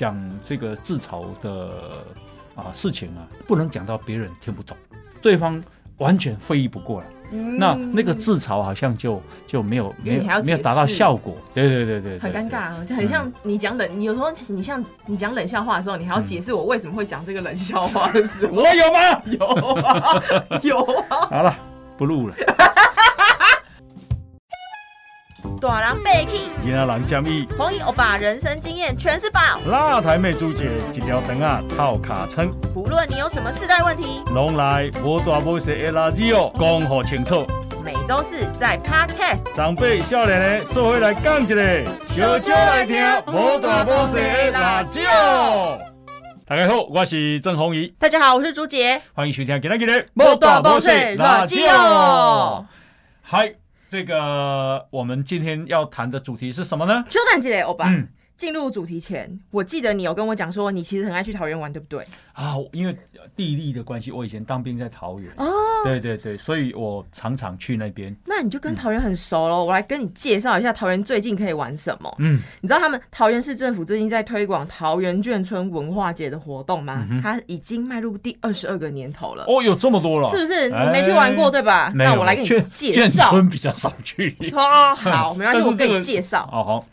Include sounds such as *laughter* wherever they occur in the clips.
讲这个自嘲的啊事情啊，不能讲到别人听不懂，对方完全会意不过来。那那个自嘲好像就就没有没有没有达到效果，对对对对，很尴尬，就很像你讲冷，你有时候你像你讲冷笑话的时候，你还要解释我为什么会讲这个冷笑话的时候，我有吗？*laughs* 有啊，有啊。*laughs* 好了，不录了。大人被气，囡仔人建议，红衣欧巴人生经验全是宝。辣台妹朱姐一条灯啊套卡称，不论你有什么世代问题，拢来无大无小的垃圾哦，讲好清楚。每周四在 Podcast，长辈少年的做回来讲一个，小少来听无大无小的垃圾哦。大家好，我是郑红怡。大家好，我是朱杰。欢迎收听今天的无大无小垃圾哦。嗨。这个我们今天要谈的主题是什么呢？秋蛋积累，欧巴。进入主题前，我记得你有跟我讲说，你其实很爱去桃园玩，对不对？啊，因为地利的关系，我以前当兵在桃园。哦，对对对，所以我常常去那边。那你就跟桃园很熟喽。我来跟你介绍一下桃园最近可以玩什么。嗯，你知道他们桃园市政府最近在推广桃园眷村文化节的活动吗？它已经迈入第二十二个年头了。哦，有这么多了，是不是？你没去玩过对吧？那我来给你介绍。眷村比较少去。哦，好，没关系，*laughs* 我给你介绍。哦好。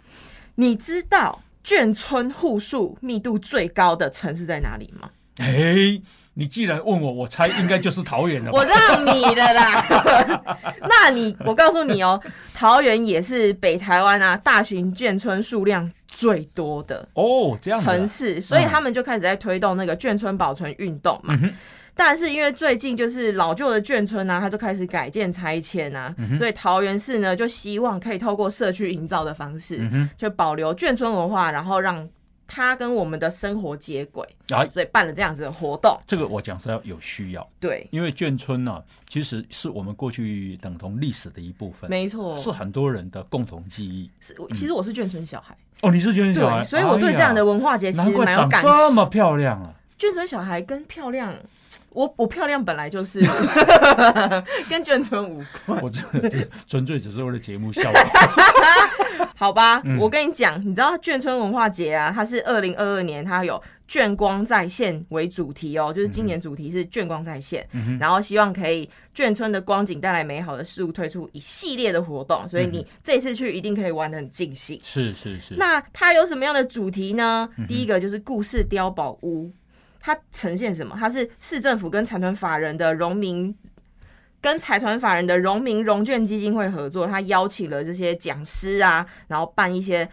你知道眷村户数密度最高的城市在哪里吗？哎，你既然问我，我猜应该就是桃园了。我让你的啦。*laughs* 那你，我告诉你哦，桃园也是北台湾啊大型眷村数量最多的哦，这样城市，所以他们就开始在推动那个眷村保存运动嘛。但是因为最近就是老旧的眷村呢，它就开始改建拆迁啊，所以桃园市呢就希望可以透过社区营造的方式，就保留眷村文化，然后让它跟我们的生活接轨，所以办了这样子的活动。这个我讲是要有需要，对，因为眷村呢其实是我们过去等同历史的一部分，没错，是很多人的共同记忆。是，其实我是眷村小孩哦，你是眷村小孩，所以我对这样的文化节其实蛮有感。这么漂亮啊！眷村小孩跟漂亮。我我漂亮本来就是 *laughs* 跟眷村无关，我这这 *laughs* 纯粹只是为了节目效果。*laughs* 好吧，我跟你讲，你知道眷村文化节啊，它是二零二二年，它有眷光在线为主题哦，就是今年主题是眷光在线，然后希望可以眷村的光景带来美好的事物，推出一系列的活动，所以你这次去一定可以玩的很尽兴。是是是。那它有什么样的主题呢？第一个就是故事碉堡屋。它呈现什么？它是市政府跟财团法人的荣民，跟财团法人的荣民融券基金会合作，他邀请了这些讲师啊，然后办一些。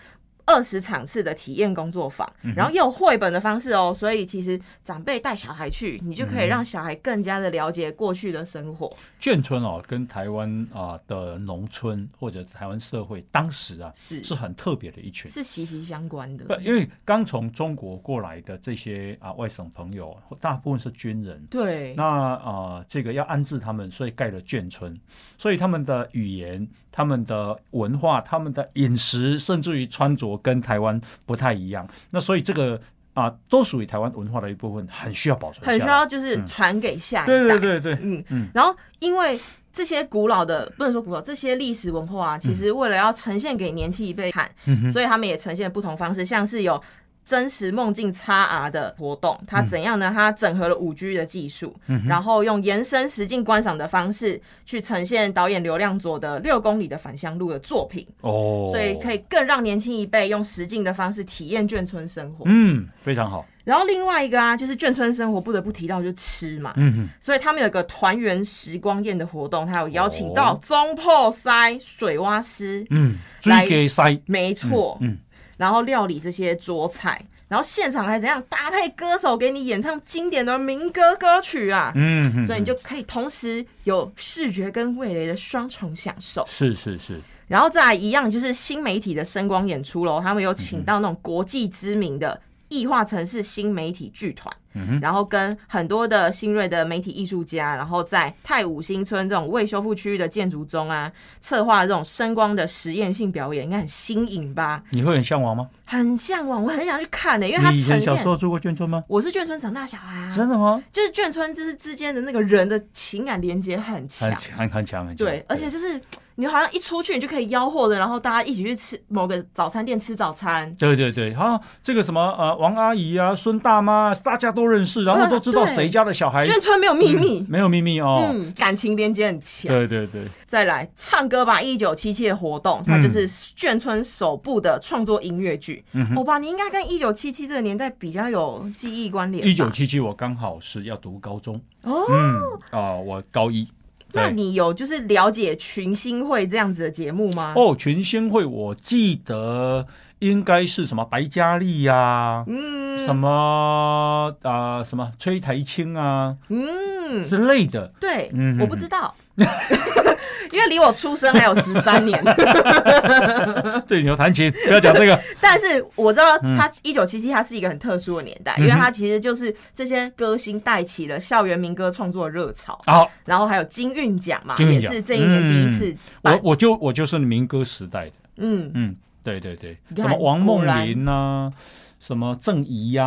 二十场次的体验工作坊，然后又有绘本的方式哦，所以其实长辈带小孩去，你就可以让小孩更加的了解过去的生活。眷村哦，跟台湾啊的农村或者台湾社会当时啊是是很特别的一群，是息息相关的。不，因为刚从中国过来的这些啊外省朋友，大部分是军人。对。那啊，这个要安置他们，所以盖了眷村，所以他们的语言、他们的文化、他们的饮食，甚至于穿着。跟台湾不太一样，那所以这个啊，都属于台湾文化的一部分，很需要保存，很需要就是传给下一代。对对对对，嗯嗯。然后，因为这些古老的不能说古老，这些历史文化啊，其实为了要呈现给年轻一辈看，所以他们也呈现不同方式，像是有。真实梦境 XR 的活动，它怎样呢？它整合了五 G 的技术，然后用延伸实境观赏的方式去呈现导演刘亮佐的六公里的返乡路的作品哦，所以可以更让年轻一辈用实境的方式体验眷村生活。嗯，非常好。然后另外一个啊，就是眷村生活不得不提到就吃嘛，嗯哼，所以他们有个团圆时光宴的活动，他有邀请到中破塞水蛙师，嗯，来给塞，没错，嗯。然后料理这些桌菜，然后现场还怎样搭配歌手给你演唱经典的民歌歌曲啊？嗯，所以你就可以同时有视觉跟味蕾的双重享受。是是是。然后再来一样就是新媒体的声光演出喽，他们有请到那种国际知名的异化城市新媒体剧团，嗯哼，然后跟很多的新锐的媒体艺术家，然后在太武新村这种未修复区域的建筑中啊，策划这种声光的实验性表演，应该很新颖吧？你会很向往吗？很向往，我很想去看呢、因为它你以前呈现。小时候住过眷村吗？我是眷村长大小孩啊，真的吗？就是眷村就是之间的那个人的情感连接很强很，强，很强，很强。对，而且就是你好像一出去你就可以吆喝的，然后大家一起去吃某个早餐店吃早餐，对对对，好、这个什么呃，王阿姨啊，孙大妈啊，大家都认识，然后都知道对谁家的小孩，眷村没有秘密，没有秘密哦。嗯，感情连接很强。对对对，再来唱歌吧一九七七的活动，它就是眷村首部的创作音乐剧。嗯哼欧巴，你应该跟一九七七这个年代比较有记忆关联。一九七七我刚好是要读高中，哦，嗯啊、我高一。那你有就是了解群星会这样子的节目吗？哦，群星会我记得应该是什么白嘉丽呀、嗯，什么啊、什么崔台青啊嗯，之类的。对，嗯我不知道，*laughs* 因为离我出生还有十三年。*laughs* 对，你要弹琴，不要讲这个。*laughs* 但是我知道嗯。他一九七七，它是一个很特殊的年代，因为它其实就是这些歌星带起了校园民歌创作热潮，好，然后还有金韵奖嘛，也是这一年第一次办。我我就我就是民歌时代的。嗯，嗯，对对对，什么王梦果然。玲呐、什么郑怡呀、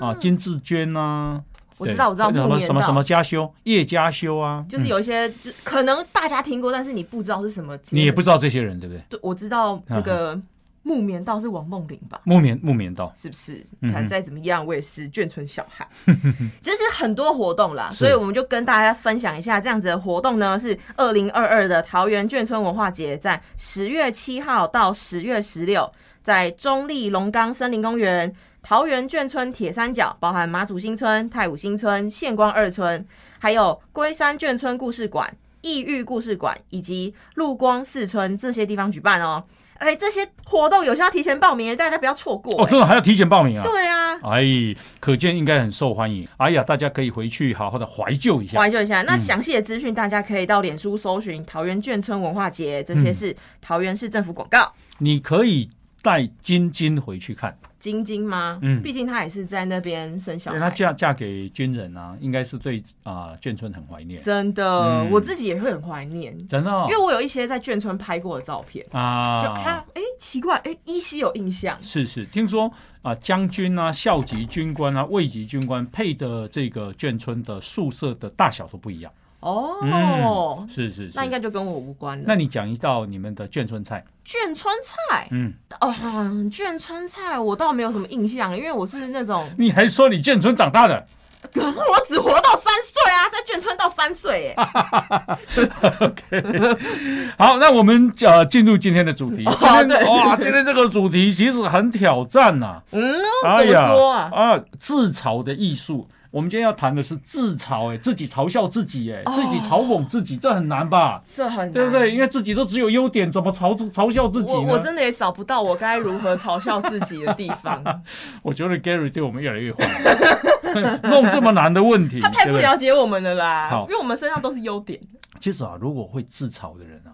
啊，金志娟呐、我知道我知道什么什么什么家修、叶家修啊，就是嗯有一些，就可能大家听过，但是你不知道是什么。你也不知道这些人对不对？对，我知道那个木棉道是王梦玲吧？木棉木棉道，是不是？看再怎么样，我也是眷村小孩。*laughs* 就是很多活动啦，所以我们就跟大家分享一下这样子的活动呢，是二零二二的桃园眷村文化节，在十月七号到十月十六，在中立龙岗森林公园。桃园眷村铁三角包含马祖新村、太武新村、县光二村，还有龟山眷村故事馆、异域故事馆以及陆光四村这些地方举办哦。哎，这些活动有需要提前报名，大家不要错过、哦，真的还要提前报名啊？对啊，哎，可见应该很受欢迎。哎呀，大家可以回去好好的怀旧一下。怀旧一下。那详细的资讯大家可以到脸书搜寻桃园眷村文化节，这些是桃园市政府广告。你可以带晶晶回去看，晶晶吗？嗯毕竟她也是在那边生小因为她。嫁嫁给军人啊，应该是对啊、眷村很怀念，真的，嗯我自己也会很怀念，真的哦、因为我有一些在眷村拍过的照片啊。就啊啊，，哎、奇怪，哎、依稀有印象。是是，听说啊，将军啊、校级军官啊、尉级军官配的这个眷村的宿舍的大小都不一样。哦，嗯，是是是。那应该就跟我无关了。那你讲一道你们的眷村菜，眷村菜，嗯，哦，眷村菜我倒没有什么印象，因为我是那种，你还说你眷村长大的可是我只活到三岁啊，在眷村到三岁，哎？*laughs* OK，好，那我们呃进入今天的主题。哦今天对哇，今天这个主题其实很挑战呐、嗯，怎么说啊？啊，自嘲的艺术。我们今天要谈的是自嘲，哎，自己嘲笑自己，哎，哦自己嘲讽自己，这很难吧？这很难对不对？因为自己都只有优点，怎么嘲嘲笑自己呢？我我真的也找不到我该如何嘲笑自己的地方，*laughs* 我觉得 Gary 对我们越来越坏，*laughs* 弄这么难的问题，*laughs* 他太不了解我们了啦好，因为我们身上都是优点。其实啊，如果会自嘲的人啊，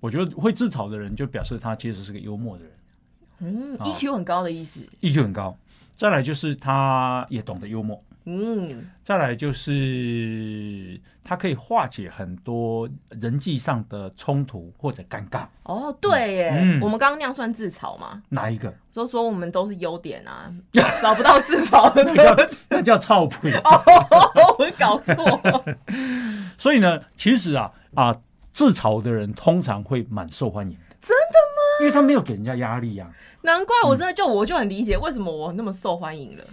我觉得会自嘲的人就表示他其实是个幽默的人嗯好，EQ 很高的意思。，EQ 很高。再来就是他也懂得幽默，嗯，再来就是他可以化解很多人际上的冲突或者尴尬。哦，对耶，嗯我们刚刚那样算自嘲吗？哪一个？说说我们都是优点啊，*laughs* 找不到自嘲的那叫那叫操屁。*laughs* 哦，我搞错。*laughs* 所以呢，其实啊啊，自嘲的人通常会蛮受欢迎的。真的吗？因为他没有给人家压力啊。难怪我真的就我就很理解为什么我那么受欢迎了。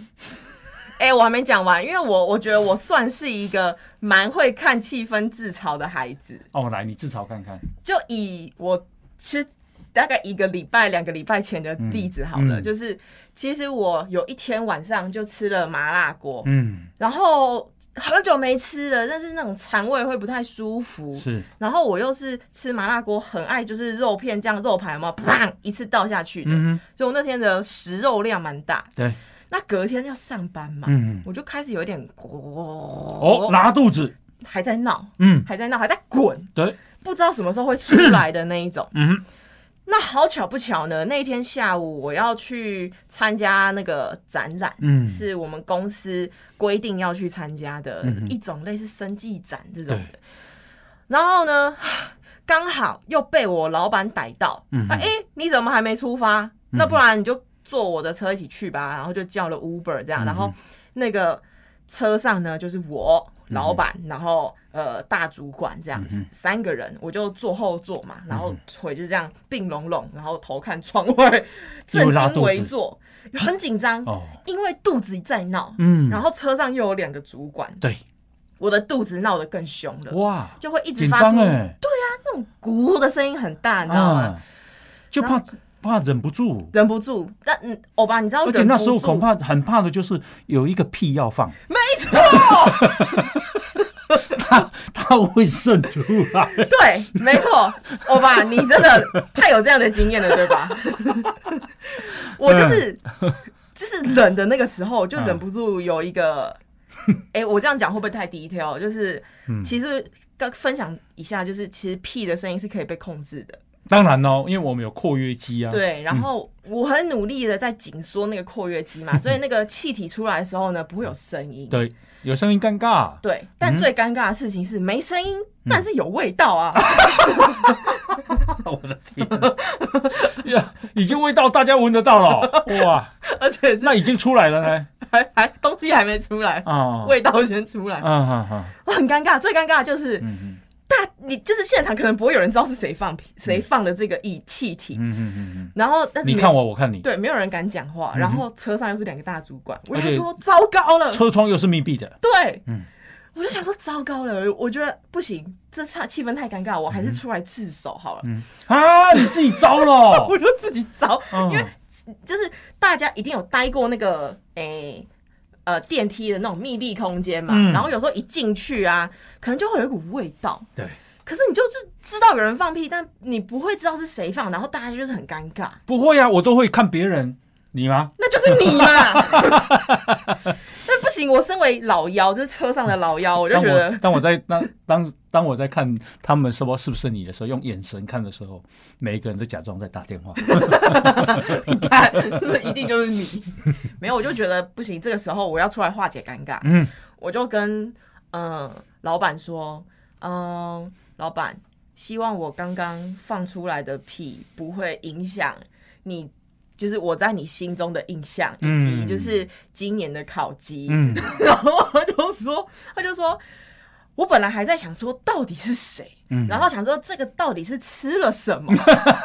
哎、我还没讲完，因为我我觉得我算是一个蛮会看气氛自嘲的孩子。哦，来，你自嘲看看。就以我其实大概一个礼拜、两个礼拜前的例子好了，嗯嗯就是其实我有一天晚上就吃了麻辣锅，嗯，然后很久没吃了，但是那种肠胃会不太舒服。是然后我又是吃麻辣锅，很爱就是肉片这样肉排嘛，砰一次倒下去的，嗯，所以我那天的食肉量蛮大。对，那隔天要上班嘛，嗯，我就开始有一点哦，拉肚子，还在闹，嗯，还在闹，还在滚，对，不知道什么时候会出来的那一种。嗯，那好巧不巧呢，那天下午我要去参加那个展览，嗯。是我们公司规定要去参加的一种类似生技展这种。然后呢，刚好又被我老板逮到，嗯哎、你怎么还没出发？那不然你就坐我的车一起去吧。然后就叫了 Uber 这样，然后那个车上呢就是我老板，然后呃大主管这样子、三个人，我就坐后座嘛，然后腿就这样并拢拢，然后头看窗外，*laughs* 正襟危坐，很紧张，哦，因为肚子在闹，嗯，然后车上又有两个主管，对，我的肚子闹得更凶了，哇，就会一直紧发出对啊，那种咕的声音很大，你知道吗？啊，就怕怕忍不住。忍不住，但嗯，欧巴，你知道而且那时候恐怕很怕的就是有一个屁要放，没错，他他会渗出来。对，没错，欧巴，你真的太有这样的经验了，对吧？我就是就是冷的那个时候，就忍不住有一个，哎、我这样讲会不会太低调？就是嗯其实刚分享一下，就是其实屁的声音是可以被控制的，当然哦，因为我们有括约肌啊。，对。然后我很努力的在紧缩那个括约肌嘛，所以那个气体出来的时候呢，不会有声音。对，有声音尴尬。对，但嗯最尴尬的事情是没声音，但是有味道啊！我的天呀，已经味道大家闻得到了，哇，而且是那已经出来了呢。还还东西还没出来，啊，味道先出来，啊哈哈，我很尴尬。最尴尬的就是嗯大，你就是现场可能不会有人知道是谁放屁，谁放的这个液气体。嗯，嗯嗯嗯。然后但嗯，是你看我，我看你，对，没有人敢讲话，然后车上又是两个大主管，我就说糟糕了，车窗又是密闭的。对，嗯。我就想说糟糕了，我觉得不行，这差气氛太尴尬，我还是出来自首好了，嗯。啊，你自己招了 *laughs* 我。就自己找，嗯。因为就是大家一定有待过那个诶、呃电梯的那种密闭空间嘛，嗯然后有时候一进去啊，可能就会有一股味道。对，可是你就是知道有人放屁，但你不会知道是谁放，然后大家就是很尴尬，不会啊，我都会看别人，你吗？那就是你嘛。*laughs* 行，我身为老妖，这是车上的老妖，我就觉得当我在当当当我在看他们说是不是你的时候，用眼神看的时候，每一个人都假装在打电话。*laughs* 你看，这一定就是你。没有，我就觉得不行，这个时候我要出来化解尴尬。嗯，我就跟嗯、呃老板说，嗯、老板，希望我刚刚放出来的屁不会影响你，就是我在你心中的印象，以及嗯就是今年的考绩。嗯，*laughs* 然后他就说，他就说。我本来还在想说到底是谁，嗯然后想说这个到底是吃了什么，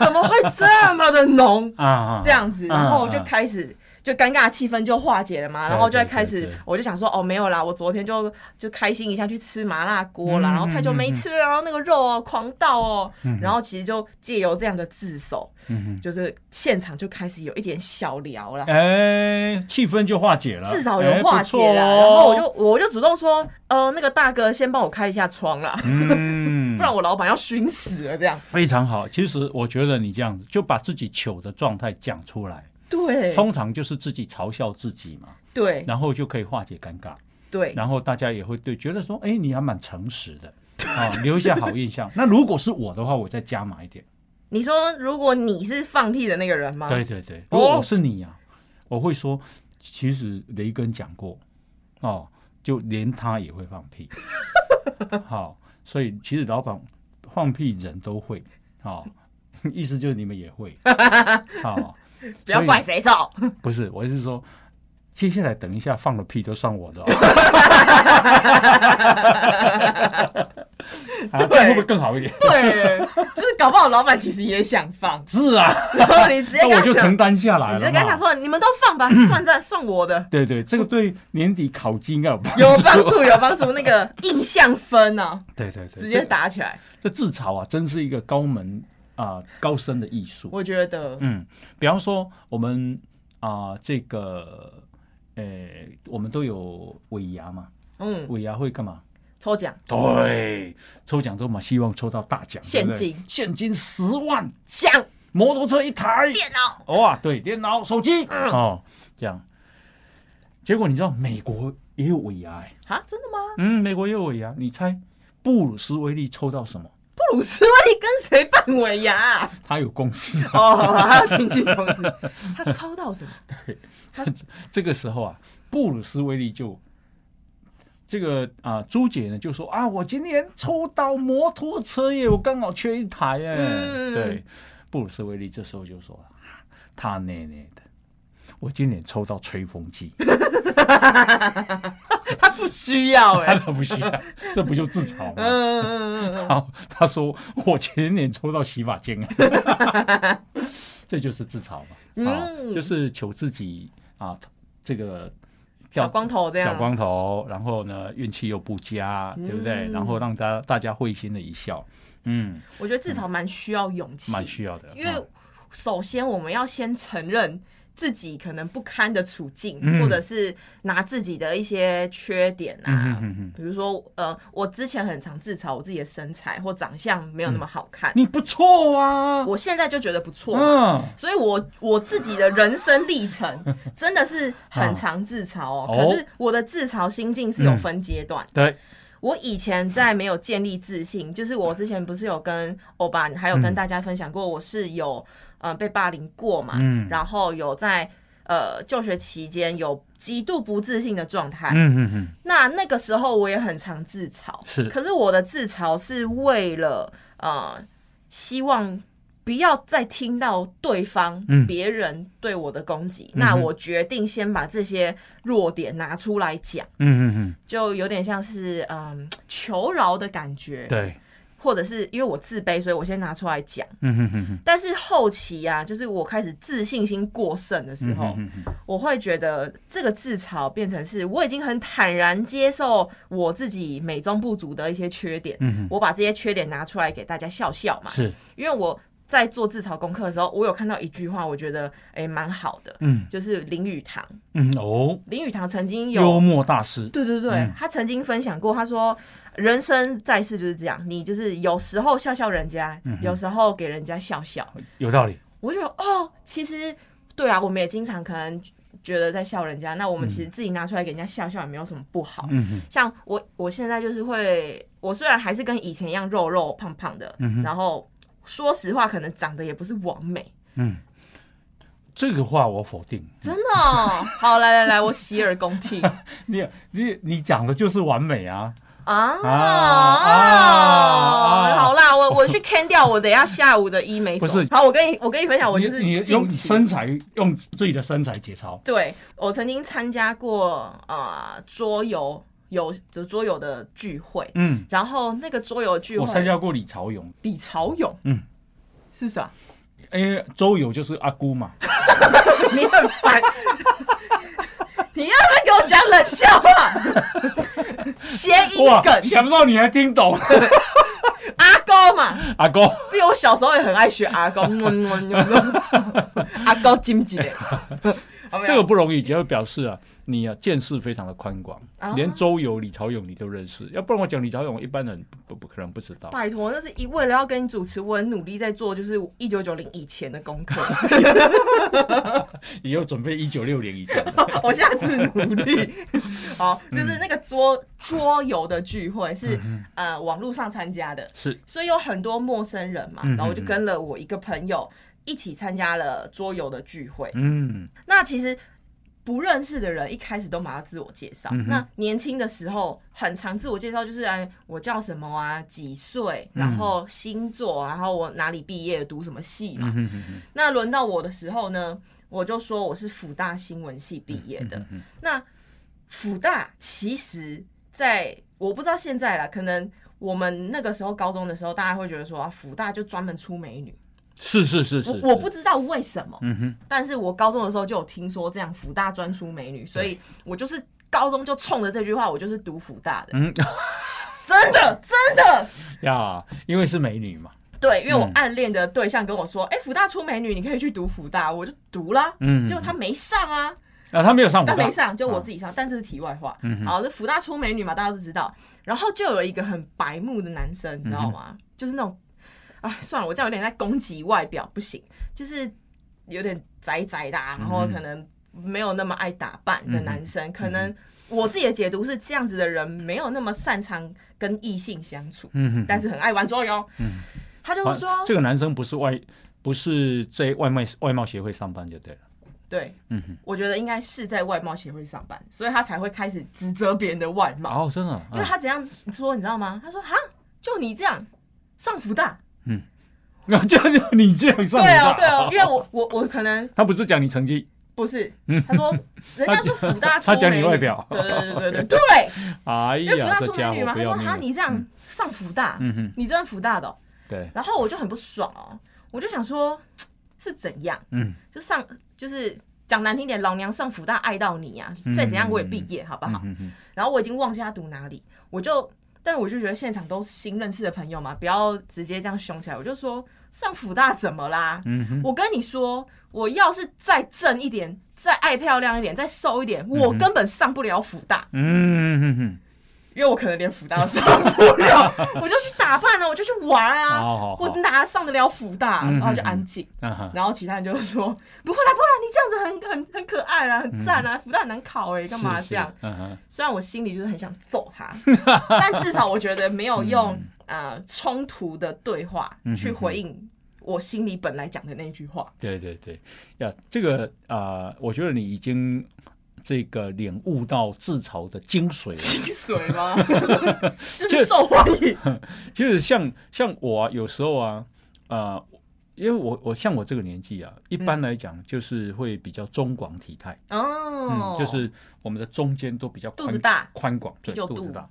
怎么会这么的浓？*laughs* 啊啊，这样子，然后就啊开始就尴尬气氛就化解了嘛，然后就对开始我就想说哦没有啦，我昨天就就开心一下去吃麻辣锅啦，嗯然后太久没吃了，然后那个肉哦狂倒哦，嗯然后其实就借由这样的自首，嗯就是现场就开始有一点小聊了，。哎，气氛就化解了，至少有哎化解了，然后我就我就主动说，呃，那个大哥先帮我开一下窗啦，嗯，*laughs* 不然我老板要熏死了这样。非常好。其实我觉得你这样子就把自己糗的状态讲出来，对通常就是自己嘲笑自己嘛，对然后就可以化解尴尬，对，然后大家也会对觉得说，哎，你还蛮诚实的。啊、*laughs* 留下好印象。那如果是我的话，我再加码一点。你说如果你是放屁的那个人吗？对对如果我是你呀、我会说，其实雷根讲过，哦，就连他也会放屁。*laughs* 好，所以其实老板放屁人都会，好、意思就是你们也会，*laughs* 好、*laughs* 不要怪谁错。不是，我是说，接下来等一下放了屁都算我的、哦，*laughs* 啊，这样会不会更好一点？对，就是搞不好老板其实也想放，是啊，然后你直接那我就承担下来你直接了嘛。跟他说，你们都放吧，*laughs* 算在算我的，对对，这个对年底考绩应该有帮助。有帮助，有帮助。那个印象分呢，对对对，直接打起来。这自嘲啊，真是一个高门啊、高深的艺术。我觉得，嗯，比方说我们啊、这个，呃，我们都有尾牙嘛，嗯，尾牙会干嘛？抽奖。对，抽奖都嘛希望抽到大奖，现金。现金十万，奖。摩托车一台，电脑，哇，对，电脑、手机，哦，这样。结果你知道美国也有尾牙哎、啊，真的吗？嗯，美国也有尾牙，你猜布鲁斯威利抽到什么？布鲁斯威利跟谁扮尾牙、啊？他有公司啊。哦，他有经纪公司，他抽到什么？*laughs* 对，他这个时候啊，布鲁斯威利就这个啊，朱姐呢就说啊，我今年抽到摩托车耶，我刚好缺一台耶。嗯对，布鲁斯威利这时候就说他奶奶的，我今年抽到吹风机，*laughs* 他不需要 *laughs* 他哎、都不需要，这不就自嘲吗？嗯嗯嗯嗯，*laughs* 好，他说我前年抽到洗发精，这就是自嘲嘛，啊，嗯就是求自己啊，这个小光头这样，小光头，然后呢运气又不佳，对不对？嗯然后让大家大家会心的一笑，嗯，我觉得自嘲蛮需要勇气，蛮需要的，因为嗯。首先我们要先承认自己可能不堪的处境，嗯。或者是拿自己的一些缺点啊，比如说呃，我之前很常自嘲我自己的身材或长相没有那么好看，你不错啊，我现在就觉得不错。嗯，所以我，我自己的人生历程 *laughs* 真的是很常自嘲哦。哦可是我的自嘲心境是有分阶段。对，我以前在没有建立自信，就是我之前不是有跟欧巴还有跟嗯。大家分享过，我是有呃被霸凌过嘛，嗯然后有在呃就学期间有极度不自信的状态。嗯嗯嗯，那那个时候我也很常自嘲，是可是我的自嘲是为了呃希望。不要再听到对方嗯别人对我的攻击，嗯那我决定先把这些弱点拿出来讲，嗯嗯嗯，就有点像是嗯求饶的感觉。对，或者是因为我自卑，所以我先拿出来讲。嗯哼哼哼，但是后期啊，就是我开始自信心过剩的时候，我会觉得这个自嘲变成是我已经很坦然接受我自己美中不足的一些缺点，我把这些缺点拿出来给大家笑笑嘛。是，因为我在做自嘲功课的时候，我有看到一句话，我觉得哎蛮好的，嗯。就是林语堂。嗯哦，林语堂曾经有幽默大师，对对对，嗯。他曾经分享过，他说人生在世就是这样，你就是有时候笑笑人家，嗯有时候给人家笑笑。有道理，我就觉得哦，其实对啊，我们也经常可能觉得在笑人家，那我们其实自己拿出来给人家笑笑也没有什么不好。嗯嗯像我，我现在就是会，我虽然还是跟以前一样肉肉胖胖的，嗯哼。然后说实话，可能长得也不是完美，嗯，这个话我否定，真的、哦。好，来来来，我洗耳恭听。*laughs* 你你你讲的就是完美啊，啊啊啊好啦，我我去 can 掉我等一下下午的医美手不是。好，我跟你我跟你分享，我就是你你用身材用自己的。身材节操，对我曾经参加过呃桌游有就桌游的聚会，嗯，然后那个桌游聚会我，参加过李朝勇，李朝勇，嗯，是啥？因为周游就是阿姑嘛，*laughs* 你很烦，你要不要给我讲冷笑话？*laughs* 谐音，梗，想不到你还听懂，*laughs* 阿公嘛，阿公，比我小时候也很爱学阿公，嗯嗯嗯嗯阿公金几嘞？*laughs* 好没有这个不容易，就表示啊，你啊见识非常的宽广，啊连周游、李朝勇你都认识，要不然我讲李朝勇，一般人不不可能不知道。拜托，那是一为了要跟你主持，我很努力在做，就是一九九零以前的功课。*laughs* 也有准备一九六零以前的，*laughs* 我下次努力。好，*laughs* 就是那个桌桌游的聚会是呃网络上参加的，是所以有很多陌生人嘛，嗯然后我就跟了我一个朋友一起参加了桌游的聚会。嗯那其实。不认识的人一开始都马上自我介绍。嗯那年轻的时候很常自我介绍，就是哎，我叫什么啊，几岁，嗯然后星座，然后我哪里毕业，读什么系嘛。嗯哼哼哼那轮到我的时候呢，我就说我是辅大新闻系毕业的。嗯哼那辅大其实在我不知道现在啦，可能我们那个时候高中的时候，大家会觉得说啊，辅大就专门出美女。是是是是，我我不知道为什么，嗯哼，但是我高中的时候就有听说这样福大专出美女，所以我就是高中就冲着这句话，我就是读福大的，嗯。真的真的。呀，因为是美女嘛，对，因为我嗯。暗恋的对象跟我说，哎、福大出美女，你可以去读福大，我就读啦。嗯，结果他没上啊，啊，他没有上辅大，但没上，就我啊自己上，但这是题外话。嗯哼。好，这福大出美女嘛，大家都知道。然后就有一个很白目的男生，你知道嗯吗？就是那种，哎，算了，我这样有点在攻击外表，不行，就是有点宅宅的、啊，然后可能没有那么爱打扮的男生，可能我自己的解读是这样子的人没有那么擅长跟异性相处，嗯哼，但是很爱玩桌游。嗯，他就会说，这个男生不是外不是在外卖外贸协会上班就对了。对，嗯哼，我觉得应该是在外贸协会上班，所以他才会开始指责别人的外貌。哦，真的，因为他怎样说，你知道吗？他说：“哈，就你这样上福大，嗯，*laughs* 那这样你这样算对大，哦，对哦，因为我我我可能他不是讲你成绩，不是，他说人家说福大 *laughs* 他讲你外表。对对对对对 *laughs* 对，哎因为福大，出美女嘛，他说哈，你这样上福大，嗯哼，你真的福大的哦，对，然后我就很不爽哦，我就想说 *tsk* 是怎样，嗯，就上就是讲难听点，老娘上福大爱到你啊，嗯。再怎样我也毕业，好不好？嗯嗯，然后我已经忘记他读哪里，我就，但我就觉得现场都是新认识的朋友嘛，不要直接这样凶起来。我就说上福大怎么啦？我跟你说，我要是再正一点，再爱漂亮一点，再瘦一点，我根本上不了福大，嗯哼哼，因为我可能连福大都上不了，*laughs* 我就去打扮了，我就去玩啊，好好好我哪上得了福大？嗯然后就安静。然后其他人就说：“不会啦，不会啦，你这样子很很很可爱啦，很赞啊，福大很难考哎，干嘛是这样？”？虽然我心里就是很想揍他，但至少我觉得没有用、呃冲突的对话嗯去回应我心里本来讲的那句话。对对对，呀，这个啊、呃我觉得你已经这个领悟到自嘲的精髓了。清水吗？*laughs* 就是受欢迎。*laughs* 就是像像我、啊、有时候啊，啊，因为我我像我这个年纪啊，一般来讲就是会比较中广体态，哦嗯，就是我们的中间都比较宽肚子大宽广，对肚子大。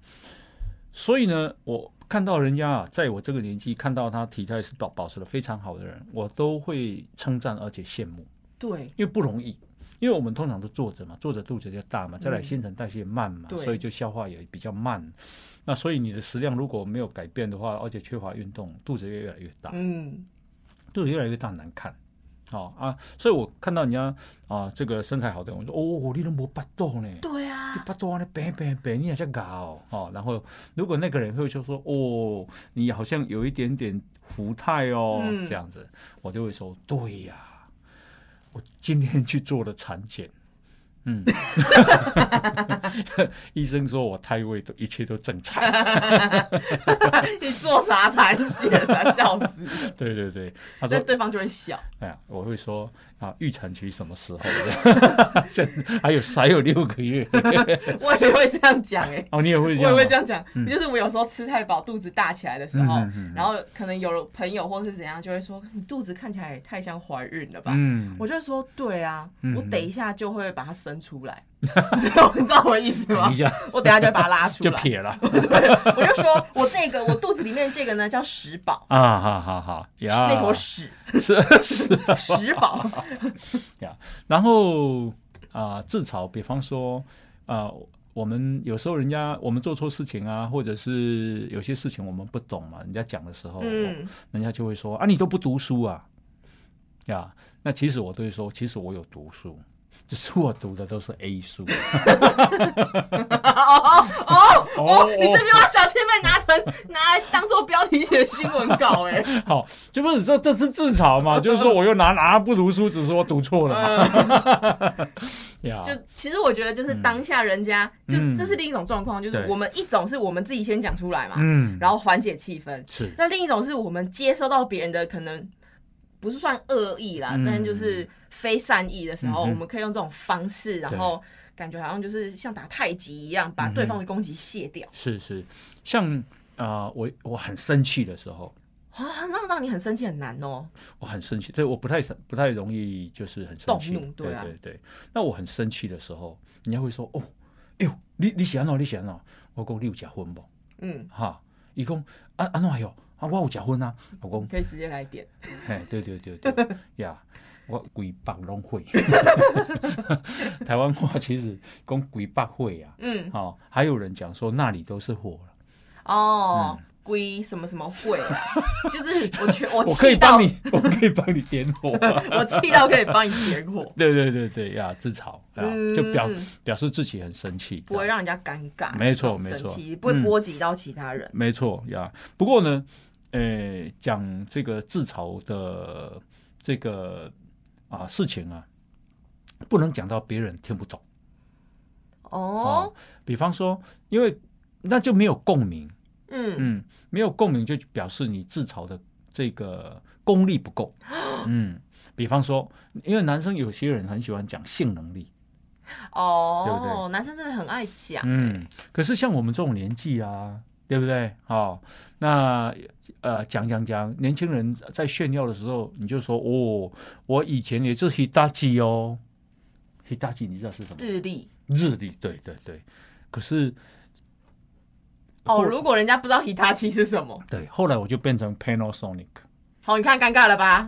所以呢，我看到人家啊，在我这个年纪看到他体态是保保持的非常好的人，我都会称赞而且羡慕，对，因为不容易。因为我们通常都坐着嘛，坐着肚子就大嘛，再来嗯新陈代谢慢嘛，对。所以就消化也比较慢。那所以你的食量如果没有改变的话，而且缺乏运动，肚子越来越大，嗯，肚子越来越大难看。哦啊，所以我看到人家啊这个身材好的人，我说哦，你都没巴肚呢，你对啊，巴肚啊，你白白白，你还像搞。哦哦。然后如果那个人会就说哦，你好像有一点点福态哦，嗯。这样子，我就会说对呀、我今天去做了产检，嗯，*laughs* 医生说我胎位都一切都正常，*laughs* 你做啥产检啊？笑死！对对对，他说对方就会笑。哎呀，我会说啊，预产期什么时候？*laughs* 现还有还有六个月。*laughs* 我也会这样讲哎、哦，你也会这样我也？会这样讲，就是我有时候吃太饱，肚子大起来的时候，嗯嗯嗯然后可能有朋友或是怎样，就会说你肚子看起来也太像怀孕了吧？嗯，我就说对啊，嗯。我等一下就会把它生出来，*laughs* 你知道我的意思吗？*laughs* 我等一下就会把它拉出来。*laughs* 就撇了。对，我就说我这个我肚子里面这个呢叫屎宝，啊，好好好呀，那坨屎。是是。食宝，呀，然后啊、自嘲，比方说啊、我们有时候人家我们做错事情啊，或者是有些事情我们不懂嘛，人家讲的时候，嗯，人家就会说啊，你都不读书啊，呀，那其实我都会说，其实我有读书。只是我读的都是 A 书，哦哦哦，你这句话小心被拿成拿来当做标题写新闻稿哎、*laughs* 好，就不是说这是自嘲嘛，*laughs* 就是说我又拿拿不读书，只是我读错了嘛，*laughs* 呀，就其实我觉得就是当下人家、嗯。就这是另一种状况，就是我们一种是我们自己先讲出来嘛，嗯，然后缓解气氛，是。那另一种是我们接收到别人的可能不是算恶意啦，嗯。但是就是非善意的时候，嗯我们可以用这种方式，然后感觉好像就是像打太极一样，把对方的攻击卸掉。是是，像啊、呃我我很生气的时候，啊，让让你很生气很难哦。我很生气，对，我不太不太容易就是很生气，动怒对啊对对。那我很生气的时候，人家会说哦，哎呦，你你喜欢哦，你喜欢哦，我讲你有结婚不？嗯，哈，一讲啊安怎哟？啊，我有结婚啊，我讲可以直接来点。嘿，对对对对呀，*laughs* 我规北拢会。*laughs* 台湾话其实讲鬼八会啊，嗯，哦，还有人讲说那里都是火了。哦，归什么什么会啊？*laughs* 就是我全我我可以气到帮，你，*laughs* 我可以帮你点火。我气到可以帮你点火，对对对对呀，自嘲就表表示自己很生气，啊不会让人家尴尬，没错没错不会嗯波及到其他人。没错呀。不过呢，呃，讲这个自嘲的这个啊事情啊，不能讲到别人听不懂。哦，比方说，因为那就没有共鸣，嗯，嗯，没有共鸣就表示你自嘲的这个功力不够，*gasps* 嗯，比方说，因为男生有些人很喜欢讲性能力，哦，对不对？男生真的很爱讲，嗯，可是像我们这种年纪啊，对不对？哦，那呃，讲讲讲，年轻人在炫耀的时候，你就说哦，我以前也是 Hitachi 哦，Hitachi 你知道是什么？日历。日历，对对对。可是哦，如果人家不知道 Hitachi 是什么，对，后来我就变成 Panasonic，好，你看尴尬了吧？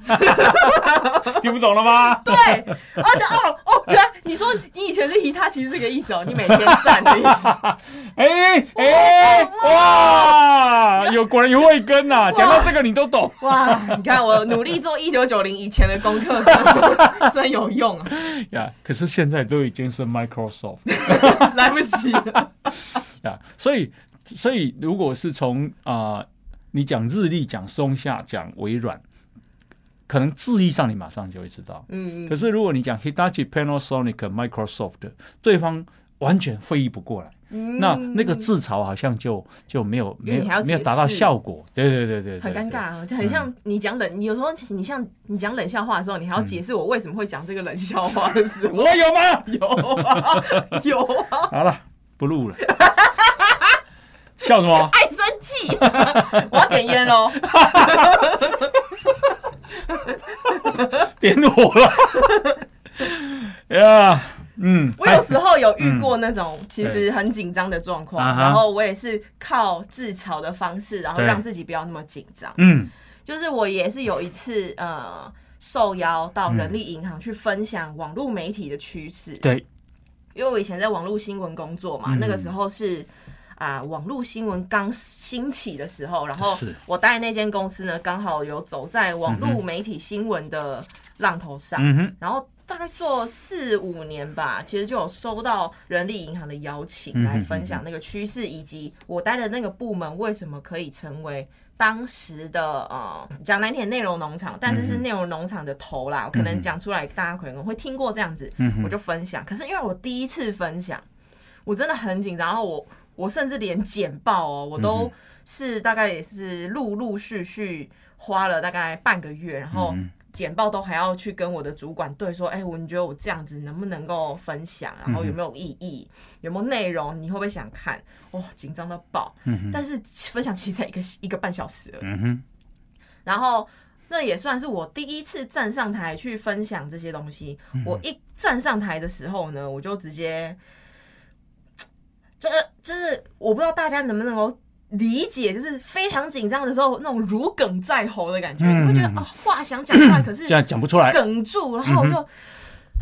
*laughs* 听不懂了吗？*laughs* 对，而且哦哦，原来你说你以前是 Hitachi 是这个意思哦，你每天站的意思。*laughs* 哎哎哇，有果然有慧根呐！讲到这个你都懂哇，你看我努力做一九九零以前的功课，真有用啊，呀。可是现在都已经是 Microsoft。来不及了。啊，所以所以如果是从啊、你讲日历、讲松下、讲微软，可能字义上你马上就会知道。嗯，可是如果你讲 Hitachi、Panasonic、Microsoft，对方完全会意不过来，那那个自嘲好像就就没有没有没有达到效果。对对对对，对很尴。尬啊，就很像你讲冷，你有时候你像你讲冷笑话的时候，你还要解释我为什么会讲这个冷笑话的时候，我有吗？*laughs* 有啊有啊，好了，不录了。*laughs* 笑什么？气，我要点烟喽。*laughs* 点火了。呀，嗯，我有时候有遇过那种其实很紧张的状况，然后我也是靠自嘲的方式，然后让自己不要那么紧张。嗯就是我也是有一次呃受邀到人力银行去分享网络媒体的趋势，对，因为我以前在网络新闻工作嘛，嗯那个时候是。啊，网络新闻刚兴起的时候，然后是。我待的那间公司呢，刚好有走在网络媒体新闻的浪头上，嗯，然后大概做四五年吧，其实就有收到人力银行的邀请来分享那个趋势，以及我待的那个部门为什么可以成为当时的呃讲难听点内容农场，但是是内容农场的头啦，我可能讲出来大家可能会听过这样子，我就分享。可是因为我第一次分享，我真的很紧张，然后我我甚至连简报哦，我嗯都是大概也是陆陆续续花了大概半个月，然后嗯简报都还要去跟我的主管对说，哎、我你觉得我这样子能不能够分享，然后有没有意义，有没有内容，你会不会想看？哇，紧张到爆！但是分享其实才一个一个半小时而已，嗯哼，然后那也算是我第一次站上台去分享这些东西。我一站上台的时候呢，我就直接，这就是我不知道大家能不能够理解，就是非常紧张的时候那种如鲠在喉的感觉，嗯你会觉得啊、话想讲出来，*coughs* 可是这样讲不出来。哽住，然后我就。嗯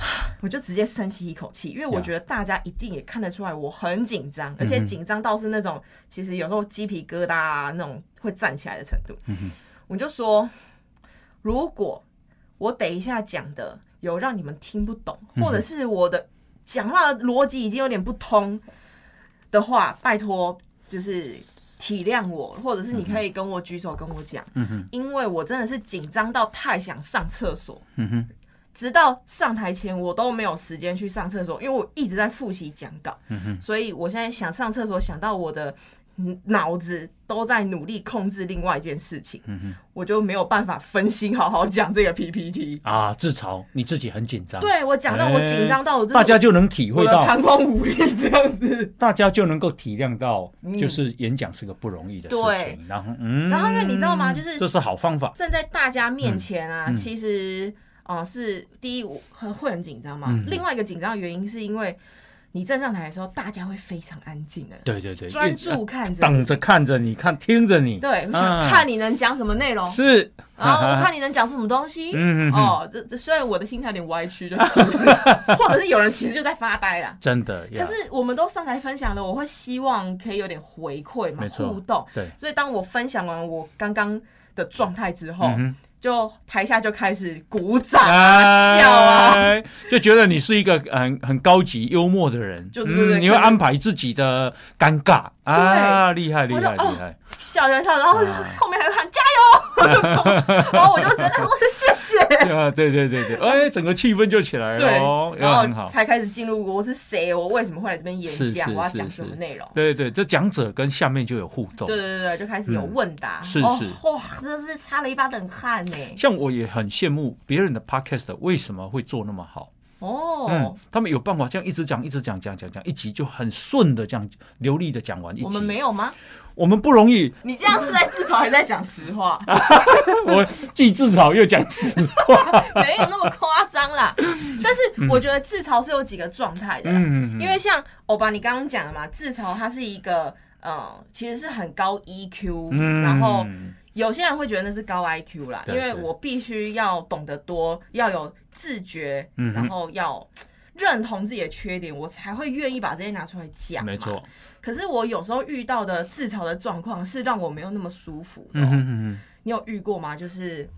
*sighs* 我就直接深吸一口气，因为我呀觉得大家一定也看得出来我很紧张，而且紧张到是那种其实有时候鸡皮疙瘩啊那种会站起来的程度。嗯，我就说，如果我等一下讲的有让你们听不懂，嗯或者是我的讲话的逻辑已经有点不通的话，拜托就是体谅我，或者是你可以跟我举手跟我讲，嗯哼，因为我真的是紧张到太想上厕所。嗯哼，直到上台前，我都没有时间去上厕所，因为我一直在复习讲稿，嗯哼，所以我现在想上厕所，想到我的嗯脑子都在努力控制另外一件事情，嗯哼，我就没有办法分心好好讲这个 PPT。啊，自嘲你自己很紧张，对我讲到我紧张到我大家就能体会到，膀胱无力这样子。大家就能够体谅到，嗯。就是演讲是个不容易的事对。情。然后，嗯，然后因为你知道吗？就是这是好方法。站在大家面前啊，其实哦、呃是第一我很会很紧张嘛，嗯。另外一个紧张的原因是因为你站上台的时候，大家会非常安静的对对对，专注看着你。等着看着你看，听着你。对，我想啊看你能讲什么内容，是，然后我看你能讲出什么东西。嗯嗯嗯，哦，这这虽然我的心态有点歪曲，就是，*laughs* 或者是有人其实就在发呆啦。真的可，是我们都上台分享了，我会希望可以有点回馈嘛互动。对，所以当我分享完我刚刚的状态之后，嗯就台下就开始鼓掌啊、笑啊。哎，就觉得你是一个很很高级幽默的人，*laughs* 就对对你会安排自己的尴尬。啊，厉害厉害厉害，笑笑笑，然后啊。后面还会喊加油，然 *laughs* 后我就真的说是谢谢。*laughs* 啊，对对对对，哎，整个气氛就起来了，哦，然后才开始进入我是谁，我为什么会来这边演讲，我要讲什么内容？对对，这讲者跟下面就有互动，对对对就开始有问答，是是，哇，真是擦了一把冷汗呢。像我也很羡慕别人的 podcast 为什么会做那么好。哦，嗯，他们有办法这样一直讲，一直讲，讲讲讲，一集就很顺的这样流利的讲完一集。我们没有吗？我们不容易。你这样是在自嘲，还在讲实话？*laughs* 我既自嘲又讲实话，*laughs* 没有那么夸张啦。但是我觉得自嘲是有几个状态的，嗯，因为像欧巴你刚刚讲的嘛，自嘲它是一个呃，其实是很高 EQ，然后有些人会觉得那是高 IQ 啦，因为我必须要懂得多，要有。自觉，然后要认同自己的缺点，我才会愿意把这些拿出来讲。没错。可是我有时候遇到的自嘲的状况是让我没有那么舒服的。你有遇过吗？就是，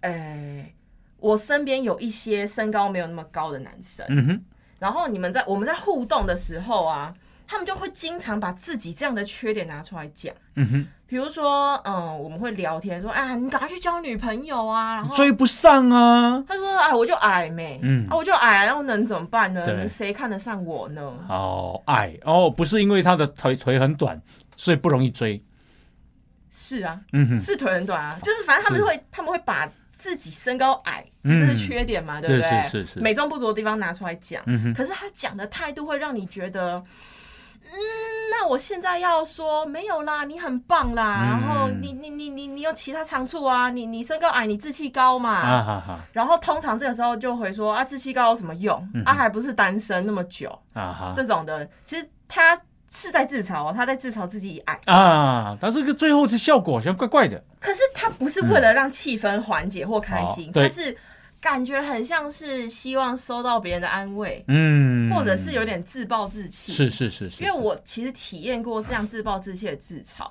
呃，我身边有一些身高没有那么高的男生，然后你们在我们在互动的时候啊。他们就会经常把自己这样的缺点拿出来讲，嗯哼，比如说，嗯，我们会聊天说，啊，你赶快去交女朋友啊，然后追不上啊。他说，哎，我就矮没，嗯，啊，我就矮，然后能怎么办呢？谁看得上我呢？哦，矮哦，不是因为他的腿腿很短，所以不容易追。是啊，嗯哼，是腿很短啊，就是反正他们会他们会把自己身高矮这是缺点嘛，对不对？是是是，美中不足的地方拿出来讲，嗯哼，可是他讲的态度会让你觉得。嗯，那我现在要说没有啦，你很棒啦，然后你你你你你有其他长处啊，你你身高矮，你志气高嘛，啊然后通常这个时候就会说啊，志气高有什么用？啊，还不是单身那么久。啊这种的，其实他是在自嘲，他在自嘲自己矮。啊，但是个最后的效果好像怪怪的。可是他不是为了让气氛缓解或开心，他是。感觉很像是希望收到别人的安慰，嗯，或者是有点自暴自弃，是是是是。因为我其实体验过这样自暴自弃的自嘲，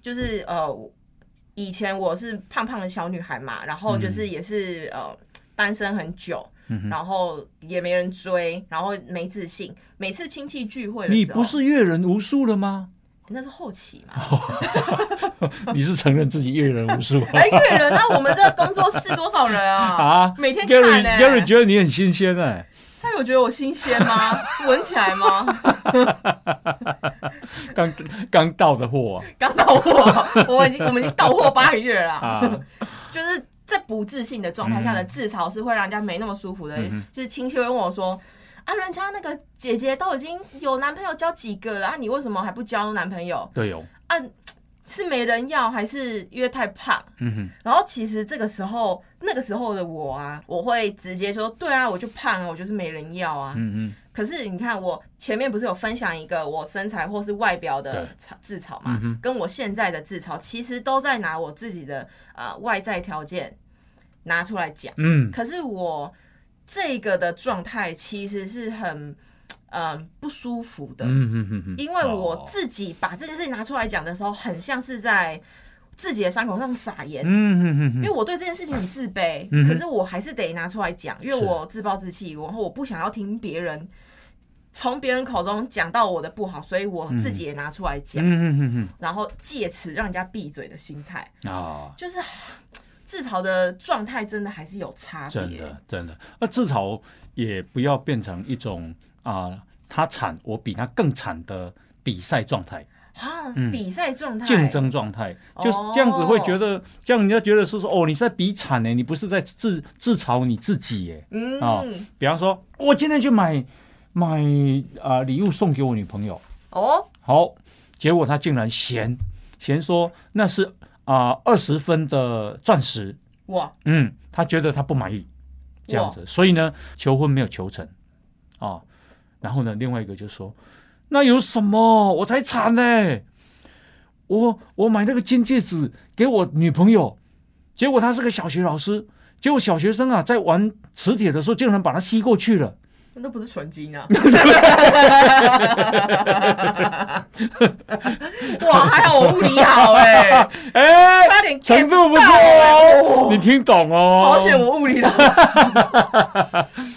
就是呃，以前我是胖胖的小女孩嘛，然后就是也是呃单身很久，然后也没人追，然后没自信，每次亲戚聚会，你不是阅人无数了吗？那是后期嘛？*laughs* 你是承认自己阅人无数？哎，阅人那！我们这工作室多少人啊？*laughs* 啊，每天看呢。Gary 觉得你很新鲜哎。他有觉得我新鲜吗？闻起来吗？*laughs* 刚刚到的货，刚到货，我们已经我们已经到货八个月了。啊，就是在不自信的状态下的自嘲是会让人家没那么舒服的。就是亲戚会问我说。啊，人家那个姐姐都已经有男朋友交几个了啊，你为什么还不交男朋友？对哦，啊，是没人要还是因为太胖？嗯哼。然后其实这个时候，那个时候的我啊，我会直接说，对啊，我就胖啊，我就是没人要啊。嗯嗯。可是你看，我前面不是有分享一个我身材或是外表的自嘲嘛？跟我现在的自嘲，其实都在拿我自己的呃外在条件拿出来讲。嗯。可是我。这个的状态其实是很嗯不舒服的，因为我自己把这件事情拿出来讲的时候，很像是在自己的伤口上撒盐，因为我对这件事情很自 *coughs* 卑，可是我还是得拿出来讲，因为我自暴自弃，然后我不想要听别人从别人口中讲到我的不好，所以我自己也拿出来讲，然后借此让人家闭嘴的心态。啊，就是。自嘲的状态真的还是有差别，真的真的。那自嘲也不要变成一种啊，他惨我比他更惨的比赛状态啊，比赛状态、竞争状态，就是这样子会觉得，这样人家觉得是说哦，你是在比惨呢，你不是在自自嘲你自己耶。嗯啊，比方说，我今天去买买啊礼物送给我女朋友哦，好，结果他竟然嫌嫌说那是。啊，二十分的钻石哇，嗯，他觉得他不满意这样子，所以呢，求婚没有求成啊。然后呢，另外一个就说，那有什么？我才惨呢！我我买那个金戒指给我女朋友，结果她是个小学老师，结果小学生啊，在玩磁铁的时候，竟然把它吸过去了。那不是纯金啊！*laughs* *laughs* 哇，还好我物理好哎 *laughs* 哎，差点程度不错哦，你听懂哦？好险我物理老师，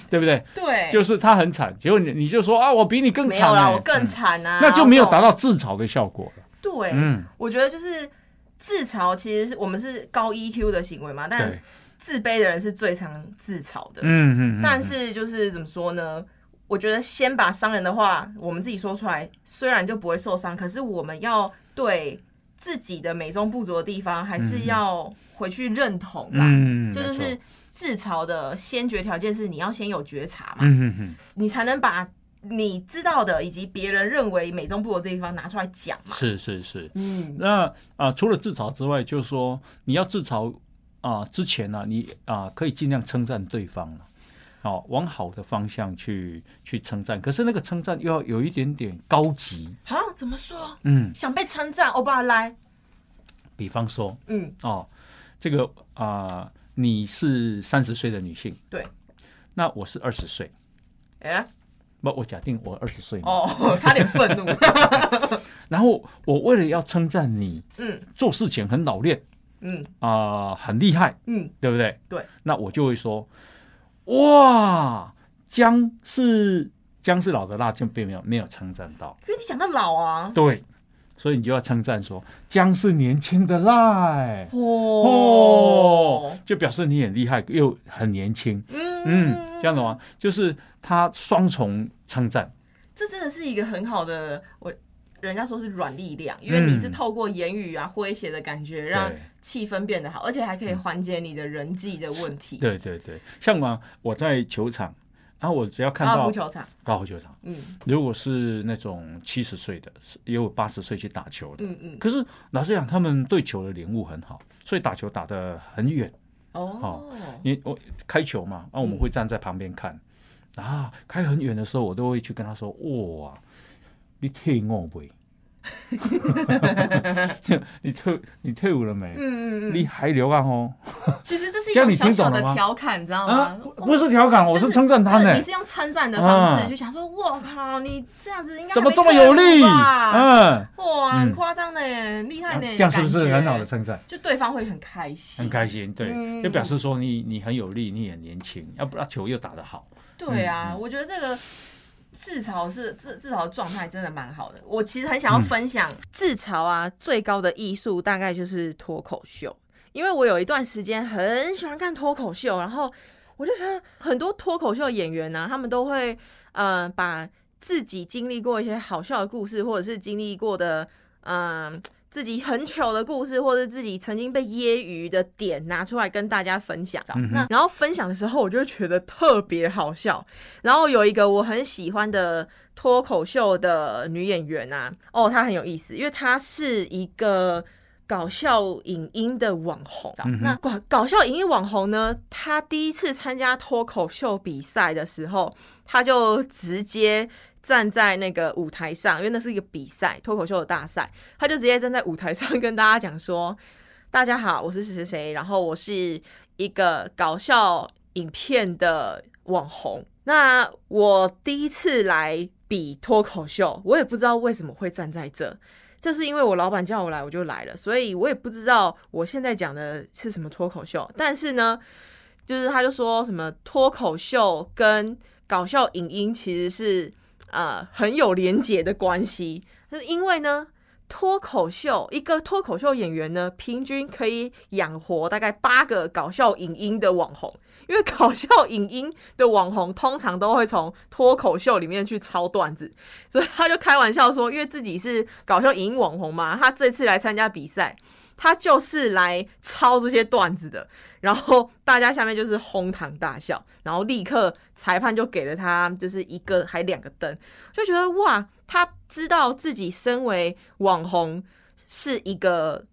对不对？对，就是他很惨，结果你你就说啊，我比你更惨，我更惨啊，那就没有达到自嘲的效果了。对，嗯，我觉得就是。自嘲其实是我们是高 EQ 的行为嘛，但对，自卑的人是最常自嘲的。嗯嗯，嗯但是就是怎么说呢？我觉得先把伤人的话我们自己说出来，虽然就不会受伤，可是我们要对自己的美中不足的地方，还是要回去认同啦。嗯，这就是自嘲的先决条件是你要先有觉察嘛，嗯嗯嗯，你才能把你知道的以及别人认为美中不足的地方拿出来讲嘛。是是是。嗯，那啊、除了自嘲之外，就是说你要自嘲啊、之前呢、你啊、可以尽量称赞对方了。好、往好的方向去去称赞，可是那个称赞又要有一点点高级，好，怎么说？嗯，想被称赞，欧巴来，比方说嗯，哦，这个啊、你是三十岁的女性，对，那我是二十岁，哎、不，我假定我二十岁，哦，*laughs* 差点愤怒，*laughs* 然后我为了要称赞你嗯。做事情很老练嗯。啊、很厉害，嗯，对不对？对，那我就会说，哇，姜是姜是老的辣，就并没有没有称赞到，因为你讲到老啊，对，所以你就要称赞说姜是年轻的辣、欸，哦。哦，，就表示你很厉害又很年轻，嗯。嗯，这样的话就是他双重称赞，这真的是一个很好的，我人家说是软力量，因为你是嗯。透过言语啊、诙谐的感觉，让对。气氛变得好，而且还可以缓解你的人际的问题。，对对对，像嘛，我在球场，然后我只要看到高尔夫球场，高尔夫球场，嗯。如果是那种七十岁的，也有八十岁去打球的。嗯嗯，可是老实讲，他们对球的领悟很好，所以打球打得很远。哦，你我开球嘛，啊，我们会站在旁边看，啊，开很远的时候，我都会去跟他说：“哇，你退伍没？*laughs* 你退你退伍了没？嗯嗯嗯，你还留啊哦？其实这是一种小小的调侃，你知道啊吗？，不不是调侃，我是称赞他呢你。是用称赞的方式，啊就想说，我靠，你这样子应该怎么这么有力？吧嗯，哇，嗯很夸张的耶，厉害呢，这样是不是很好的？称赞？就对方会很开心，很开心，对，嗯就表示说你你很有力，你也年轻，要不然球又打得好。对啊，我觉得这个自嘲是自自嘲的状态真的蛮好的。我其实很想要分享、自嘲啊，最高的艺术大概就是脱口秀，因为我有一段时间很喜欢看脱口秀，然后我就觉得很多脱口秀演员呢、他们都会呃把自己经历过一些好笑的故事，或者是经历过的嗯。自己很糗的故事，或者自己曾经被揶揄的点拿出来跟大家分享。嗯那然后分享的时候，我就觉得特别好笑。然后有一个我很喜欢的脱口秀的女演员啊，哦，她很有意思，因为她是一个搞笑影音的网红。嗯那搞搞笑影音网红呢，她第一次参加脱口秀比赛的时候，她就直接。站在那个舞台上，因为那是一个比赛，脱口秀的大赛，他就直接站在舞台上跟大家讲说：“大家好，我是谁谁谁，然后我是一个搞笑影片的网红。那我第一次来比脱口秀，我也不知道为什么会站在这，就是因为我老板叫我来，我就来了，所以我也不知道我现在讲的是什么脱口秀。但是呢，就是他就说什么脱口秀跟搞笑影音其实是呃很有连结的关系，是因为呢。脱口秀一个脱口秀演员呢，平均可以养活大概八个搞笑影音的网红，因为搞笑影音的网红通常都会从脱口秀里面去抄段子，所以他就开玩笑说，因为自己是搞笑影音网红嘛，他这次来参加比赛，他就是来抄这些段子的。然后大家下面就是哄堂大笑，然后立刻裁判就给了他就是一个还两个灯，就觉得哇，他知道自己身为网红是一个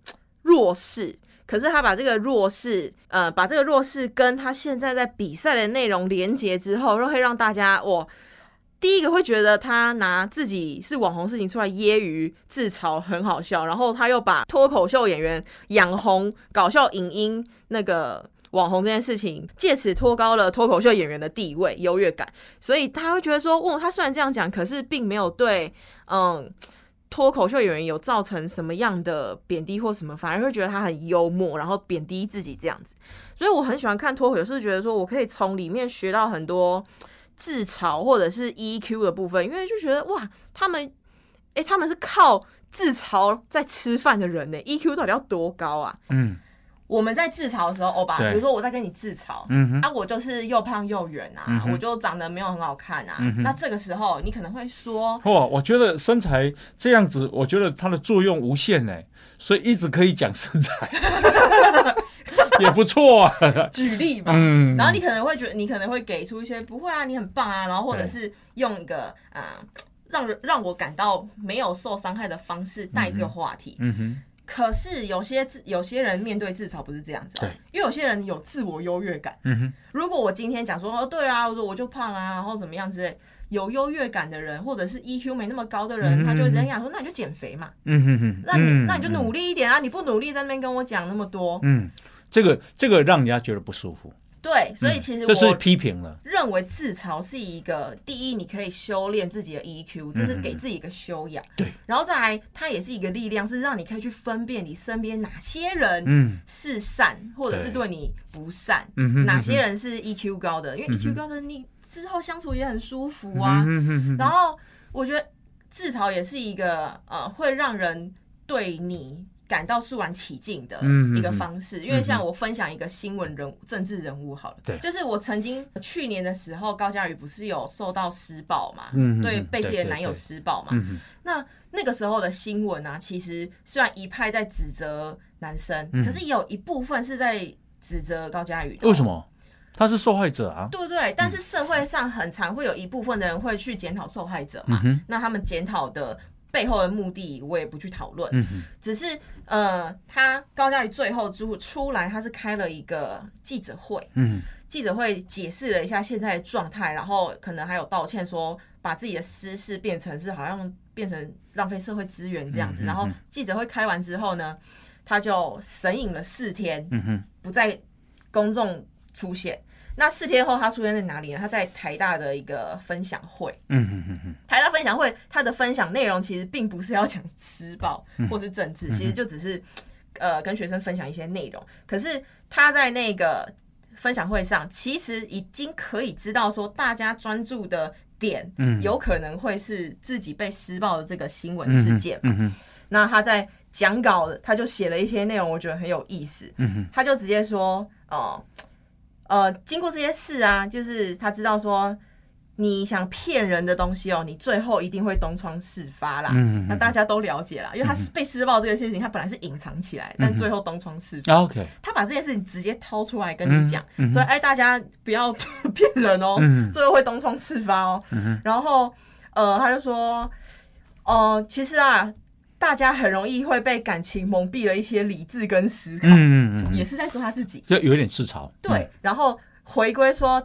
弱势，可是他把这个弱势，呃，把这个弱势跟他现在在比赛的内容连接之后，会让大家哇。第一个会觉得他拿自己是网红事情出来揶揄自嘲很好笑，然后他又把脱口秀演员养红搞笑影音那个网红这件事情，借此托高了脱口秀演员的地位优越感，所以他会觉得说，哦，他虽然这样讲，可是并没有对嗯脱口秀演员有造成什么样的贬低或什么，反而会觉得他很幽默，然后贬低自己这样子。所以我很喜欢看脱口秀，是觉得说我可以从里面学到很多。自嘲或者是 EQ 的部分，因为就觉得哇，他们哎、他们是靠自嘲在吃饭的人呢、EQ 到底要多高啊？嗯我们在自嘲的时候，欧巴，比如说我在跟你自嘲，嗯哼，啊，我就是又胖又圆啊，嗯我就长得没有很好看啊。嗯那这个时候，你可能会说，哇，我觉得身材这样子，我觉得它的作用无限呢，所以一直可以讲身材，*laughs* 也不错啊。举例吧。嗯，然后你可能会觉得，你可能会给出一些不会啊，你很棒啊，然后或者是用一个啊、让人让我感到没有受伤害的方式带这个话题。嗯哼，可是有些自有些人面对自嘲不是这样子、啊对，因为有些人有自我优越感。嗯哼，如果我今天讲说哦，对啊，我说我就胖啊，然后怎么样之类，有优越感的人，或者是 EQ 没那么高的人，嗯他就会这样说，那你就减肥嘛，嗯哼哼，那你、嗯那你就努力一点啊，你不努力在那边跟我讲那么多，嗯，这个这个让人家觉得不舒服，对，所以其实这是我批评了。认为自嘲是一个第一，你可以修炼自己的 EQ，这是给自己一个修养，对，然后再来，它也是一个力量，是让你可以去分辨你身边哪些人嗯。是善，或者是对对你不善，哪些人是 EQ 高的，因为 EQ 高的你之后相处也很舒服啊。然后我觉得自嘲也是一个呃会让人对你感到肃然起敬的一个方式。因为像我分享一个新闻人物、政治人物好了，对。就是我曾经去年的时候，高嘉宇不是有受到施暴嘛，嗯对，被自己的男友施暴嘛。那那个时候的新闻啊，其实虽然一派在指责男生，嗯。可是也有一部分是在指责高嘉瑜的。为什么？他是受害者啊。对对，但是社会上很常会有一部分的人会去检讨受害者嘛，嗯，那他们检讨的背后的目的，我也不去讨论，嗯，只是呃，他高嘉瑜最后出出来，他是开了一个记者会，嗯记者会解释了一下现在的状态，然后可能还有道歉说，把自己的私事变成是好像变成浪费社会资源这样子，然后记者会开完之后呢，他就神隐了四天，嗯哼，不在公众出现。那四天后，他出现在哪里呢？他在台大的一个分享会。嗯嗯嗯嗯，台大分享会，他的分享内容其实并不是要讲施暴嗯或是政治，其实就只是呃跟学生分享一些内容。可是他在那个分享会上，其实已经可以知道说，大家专注的点嗯有可能会是自己被施暴的这个新闻事件。嗯嗯，那他在讲稿，他就写了一些内容，我觉得很有意思。嗯哼，他就直接说，哦、呃，经过这些事啊，就是他知道说，你想骗人的东西哦，你最后一定会东窗事发啦。嗯嗯嗯那大家都了解啦，因为他是被施暴这件事情，他本来是隐藏起来，但最后东窗事发。啊 OK，他把这件事情直接掏出来跟你讲，所以哎，大家不要 *laughs* 骗人哦，嗯最后会东窗事发哦。嗯，然后呃，他就说，呃，其实啊，大家很容易会被感情蒙蔽了一些理智跟思考，嗯嗯嗯，也是在说他自己。就有点自嘲。对，然后回归说，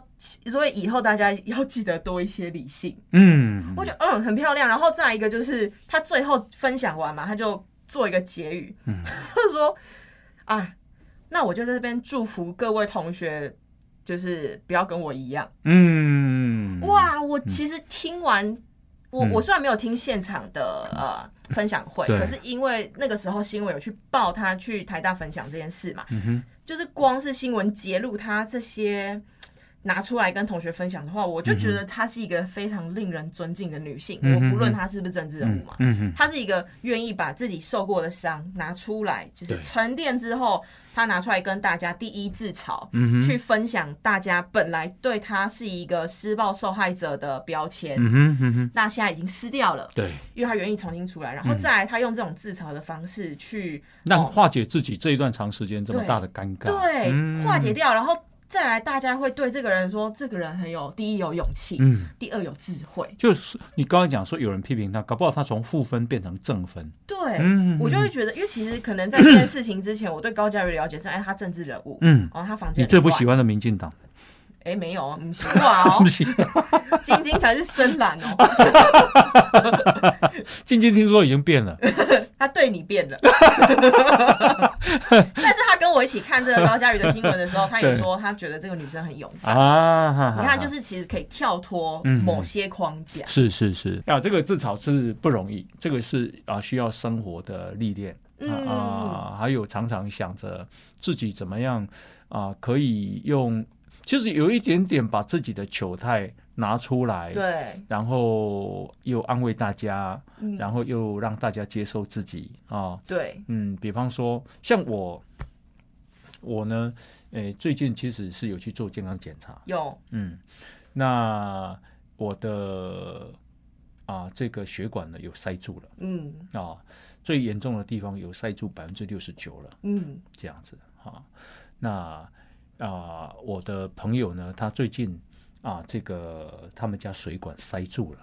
所以以后大家要记得多一些理性。嗯，我觉得嗯很漂亮。然后再一个就是他最后分享完嘛，他就做一个结语，嗯 *laughs* 他就说啊，那我就在这边祝福各位同学，就是不要跟我一样。嗯，哇，我其实听完。我嗯。我虽然没有听现场的呃分享会，可是因为那个时候新闻有去报他去台大分享这件事嘛，嗯，就是光是新闻揭露他这些拿出来跟同学分享的话，我就觉得她是一个非常令人尊敬的女性。嗯我不论她是不是政治人物嘛，嗯哼，她是一个愿意把自己受过的伤拿出来，就是沉淀之后，她拿出来跟大家第一自嘲。嗯哼，去分享大家本来对她是一个施暴受害者的标签，嗯那现在已经撕掉了，对，因为她愿意重新出来，然后再来她用这种自嘲的方式去让化解自己这一段长时间这么大的尴尬，对，嗯。化解，掉，然后再来，大家会对这个人说，这个人很有第一有勇气，嗯。第二有智慧。就是你刚才讲说有人批评他，搞不好他从负分变成正分。对，嗯我就会觉得，因为其实可能在这件事情之前，我对高嘉瑜了解是，哎，他政治人物，嗯，哦，他房间你最不喜欢？欢的民进党？哎，没有，*laughs* 不喜欢哦。不，行，晶晶才是深蓝哦，*laughs* 晶晶听说已经变了。*laughs* 他对你变了。但是他跟我一起看这个高嘉瑜的新闻的时候，他也说他觉得这个女生很勇敢。啊，你看，就是其实可以跳脱嗯某些框架。是是是。啊，这个自嘲是不容易，这个是啊需要生活的历练。嗯。啊，还有常常想着自己怎么样啊可以用，其实有一点点把自己的糗态拿出来，对，然后又安慰大家，嗯。然后又让大家接受自己啊。对，嗯，比方说像我，我呢，诶，最近其实是有去做健康检查，有，嗯，那我的啊这个血管呢有塞住了。嗯。啊，最严重的地方有塞住百分之六十九了，嗯，这样子啊、那啊，我的朋友呢，他最近啊，这个他们家水管塞住了。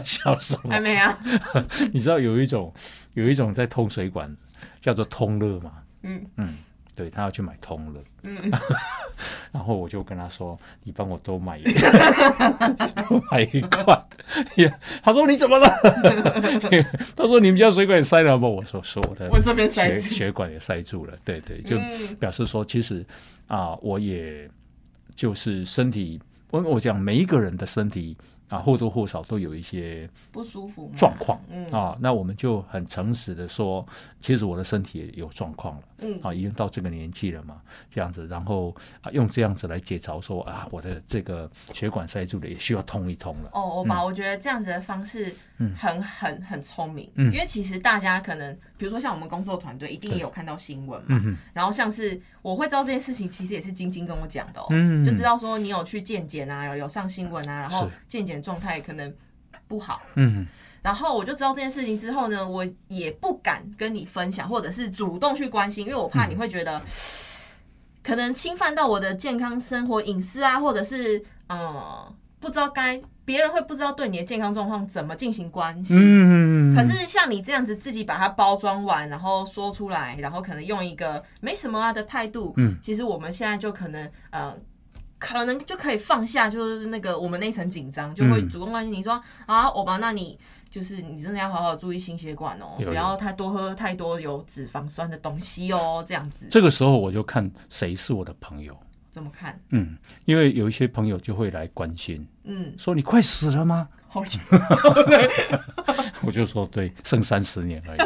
*laughs* 笑死我还？没啊，*laughs* 你知道有一种有一种在通水管叫做通乐吗？嗯嗯，对他要去买通了，嗯，*laughs* 然后我就跟他说：“你帮我多买一个，*laughs* 多买一罐。”呀，他说：“你怎么了？”他说：“你们家水管也塞了吗？”我说：“是我的我这边塞血，血管也塞住了。”对对，就嗯表示说，其实啊，我也就是身体，我我讲每一个人的身体啊，或多或少都有一些不舒服状况嗯啊，那我们就很诚实的说，其实我的身体也有状况了。嗯啊，已经到这个年纪了嘛，这样子，然后啊，用这样子来解嘲说啊，我的这个血管塞住了，也需要通一通了。哦，我把我觉得这样子的方式嗯。很很很聪明，嗯。因为其实大家可能，比如说像我们工作团队，一定也有看到新闻嘛，然后像是我会知道这件事情，其实也是晶晶跟我讲的哦，嗯。就知道说你有去健检啊，有有上新闻啊，然后是。健检状态可能不好，嗯然后我就知道这件事情之后呢，我也不敢跟你分享，或者是主动去关心，因为我怕你会觉得、可能侵犯到我的健康生活隐私啊，或者是呃不知道该别人会不知道对你的健康状况怎么进行关心。嗯，可是像你这样子自己把它包装完，然后说出来，然后可能用一个没什么啊的态度，嗯，其实我们现在就可能呃，可能就可以放下，就是那个我们那一层紧张，就会嗯。主动关心你说、啊，欧巴，那你就是你真的要好好注意心血管哦，不要太多喝太多有脂肪酸的东西哦，这样子。这个时候我就看谁是我的朋友，怎么看？嗯，因为有一些朋友就会来关心，嗯，说你快死了吗？好，*laughs* 我就说对，剩三十年而已。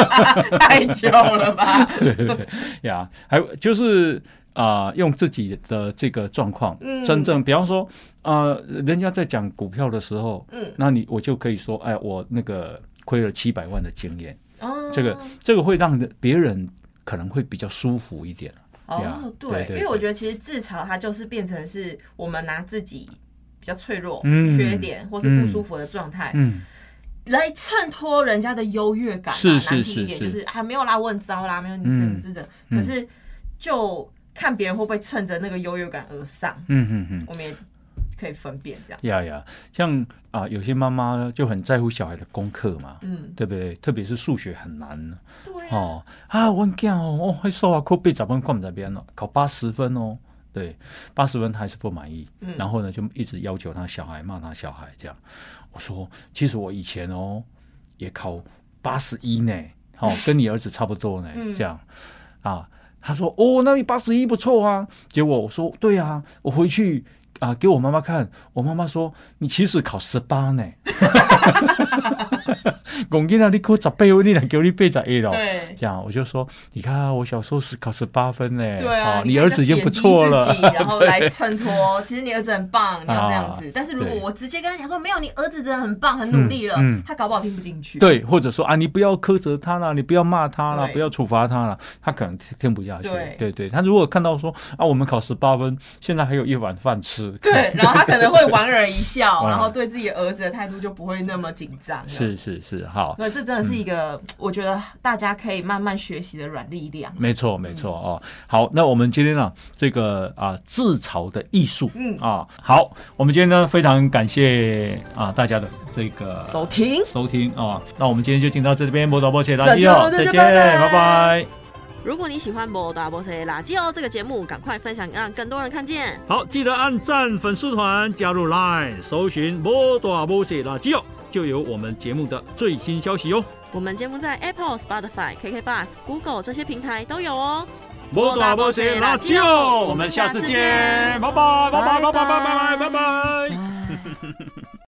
*laughs* 太久了吧？*laughs* 对对对呀，还有就是啊、用自己的这个状况，嗯真正比方说，呃，人家在讲股票的时候，嗯，那你我就可以说，哎，我那个亏了七百万的经验，哦，这个这个会让别人可能会比较舒服一点。呀哦，对对因为我觉得其实自嘲它就是变成是我们拿自己比较脆弱、嗯缺点或是不舒服的状态，嗯，来衬托人家的优越感、啊。是是难听一点是就是啊，没有啦，我很糟啦，没有你嗯这么这种。嗯可是就看别人会不会趁着那个优越感而上，嗯嗯嗯，我们也可以分辨这样。呀呀，像啊，有些妈妈就很在乎小孩的功课嘛。嗯，对不对？特别是数学很难对啊，哦啊！我囝哦，哦，还数学考八十分，看不在边了，考八十分哦。对，八十分他还是不满意，嗯然后呢就一直要求他小孩，骂他小孩这样。我说，其实我以前哦也考八十一呢，哦，跟你儿子差不多呢，*laughs* 嗯这样啊。他说，哦，那你八十一不错啊。结果我说，对啊，我回去啊给我妈妈看，我妈妈说你其实考十八呢。*laughs* 讲囡仔你考十八分，你来给你背十一了。对。这样我就说，你看啊我小时候是考十八分呢，对啊，哦你儿子已经不错了然后 *laughs* 来衬托，其实你儿子很棒，你要这样子啊。但是如果我直接跟他讲说，没有，你儿子真的很棒，很努力了他搞不好听不进去。对，或者说啊，你不要苛责他了，你不要骂他了，不要处罚他了，他可能听听不下去。对对对，他如果看到说啊，我们考十八分，现在还有一碗饭吃，对，然后他可能会莞尔一笑，嗯 *laughs* 然后对自己儿子的态度就不会那么紧张了。是是是，好，那，这真的是一个我觉得大家可以慢慢学习的软力量。没错没错哦。好，那我们今天呢，这个啊自嘲的艺术，嗯啊，好，我们今天呢非常感谢啊大家的这个收听，收听啊，那我们今天就进到这边，波导波谢大那就家，再见，拜拜。如果你喜欢《摩大波塞垃圾哦》这个节目，赶快分享，让更多人看见。好，记得按赞粉丝团，加入 Line，搜寻“摩大摩西垃圾哦”，就有我们节目的最新消息哦。我们节目在 Apple、Spotify、KK Bus、Google 这些平台都有哦。我们下次见，拜拜，拜拜，拜拜，拜拜，拜拜。